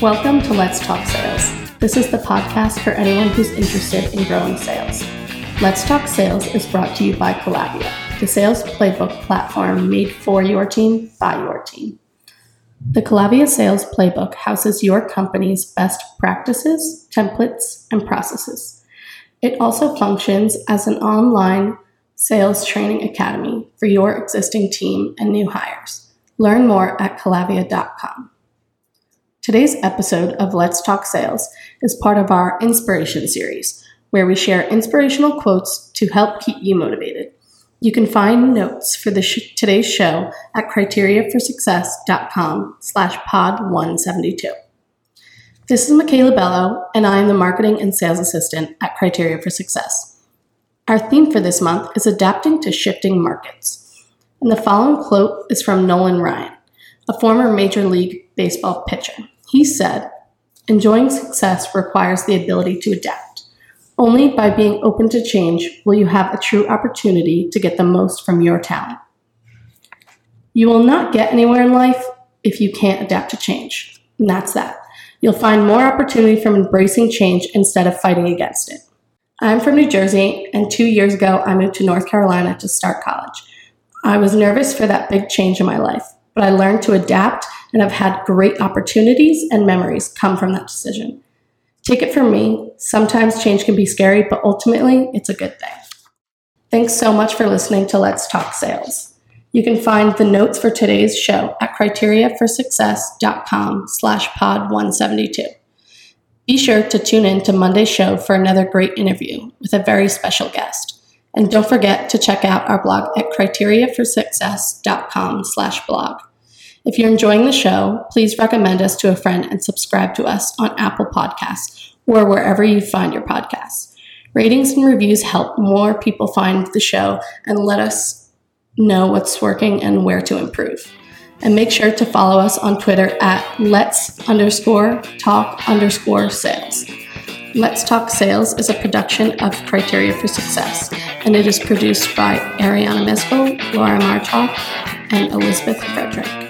Welcome to Let's Talk Sales. This is the podcast for anyone who's interested in growing sales. Let's Talk Sales is brought to you by Calavia, the sales playbook platform made for your team by your team. The Calavia Sales Playbook houses your company's best practices, templates, and processes. It also functions as an online sales training academy for your existing team and new hires. Learn more at calavia.com. Today's episode of Let's Talk Sales is part of our Inspiration series, where we share inspirational quotes to help keep you motivated. You can find notes for the sh- today's show at criteriaforsuccess.com slash pod 172. This is Michaela Bello, and I am the Marketing and Sales Assistant at Criteria for Success. Our theme for this month is adapting to shifting markets. And the following quote is from Nolan Ryan, a former Major League Baseball pitcher. He said, Enjoying success requires the ability to adapt. Only by being open to change will you have a true opportunity to get the most from your talent. You will not get anywhere in life if you can't adapt to change. And that's that. You'll find more opportunity from embracing change instead of fighting against it. I'm from New Jersey, and two years ago, I moved to North Carolina to start college. I was nervous for that big change in my life, but I learned to adapt and I've had great opportunities and memories come from that decision. Take it from me, sometimes change can be scary, but ultimately it's a good thing. Thanks so much for listening to Let's Talk Sales. You can find the notes for today's show at criteriaforsuccess.com slash pod 172. Be sure to tune in to Monday's show for another great interview with a very special guest. And don't forget to check out our blog at criteriaforsuccess.com slash blog. If you're enjoying the show, please recommend us to a friend and subscribe to us on Apple Podcasts or wherever you find your podcasts. Ratings and reviews help more people find the show and let us know what's working and where to improve. And make sure to follow us on Twitter at let's underscore talk underscore sales. Let's Talk Sales is a production of Criteria for Success, and it is produced by Ariana Miskell, Laura Martok, and Elizabeth Frederick.